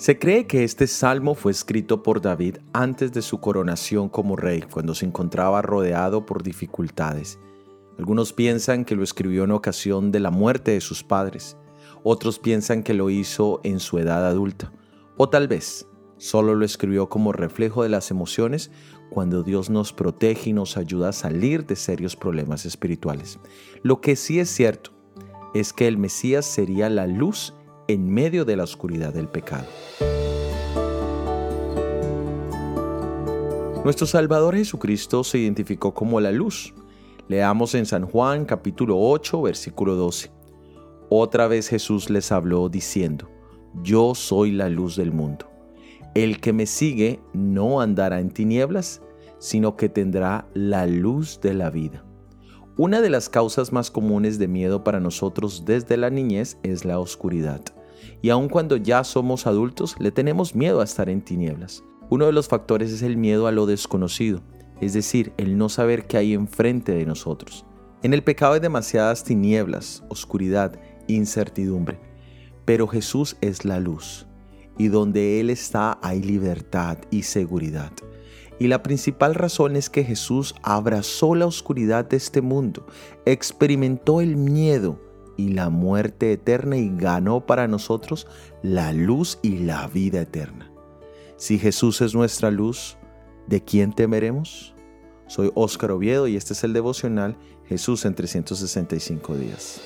Se cree que este salmo fue escrito por David antes de su coronación como rey, cuando se encontraba rodeado por dificultades. Algunos piensan que lo escribió en ocasión de la muerte de sus padres, otros piensan que lo hizo en su edad adulta, o tal vez solo lo escribió como reflejo de las emociones cuando Dios nos protege y nos ayuda a salir de serios problemas espirituales. Lo que sí es cierto es que el Mesías sería la luz en medio de la oscuridad del pecado. Nuestro Salvador Jesucristo se identificó como la luz. Leamos en San Juan capítulo 8 versículo 12. Otra vez Jesús les habló diciendo, Yo soy la luz del mundo. El que me sigue no andará en tinieblas, sino que tendrá la luz de la vida. Una de las causas más comunes de miedo para nosotros desde la niñez es la oscuridad y aun cuando ya somos adultos le tenemos miedo a estar en tinieblas. Uno de los factores es el miedo a lo desconocido, es decir, el no saber qué hay enfrente de nosotros. En el pecado hay demasiadas tinieblas, oscuridad, incertidumbre, pero Jesús es la luz, y donde Él está hay libertad y seguridad. Y la principal razón es que Jesús abrazó la oscuridad de este mundo, experimentó el miedo, y la muerte eterna y ganó para nosotros la luz y la vida eterna. Si Jesús es nuestra luz, ¿de quién temeremos? Soy Óscar Oviedo y este es el devocional Jesús en 365 días.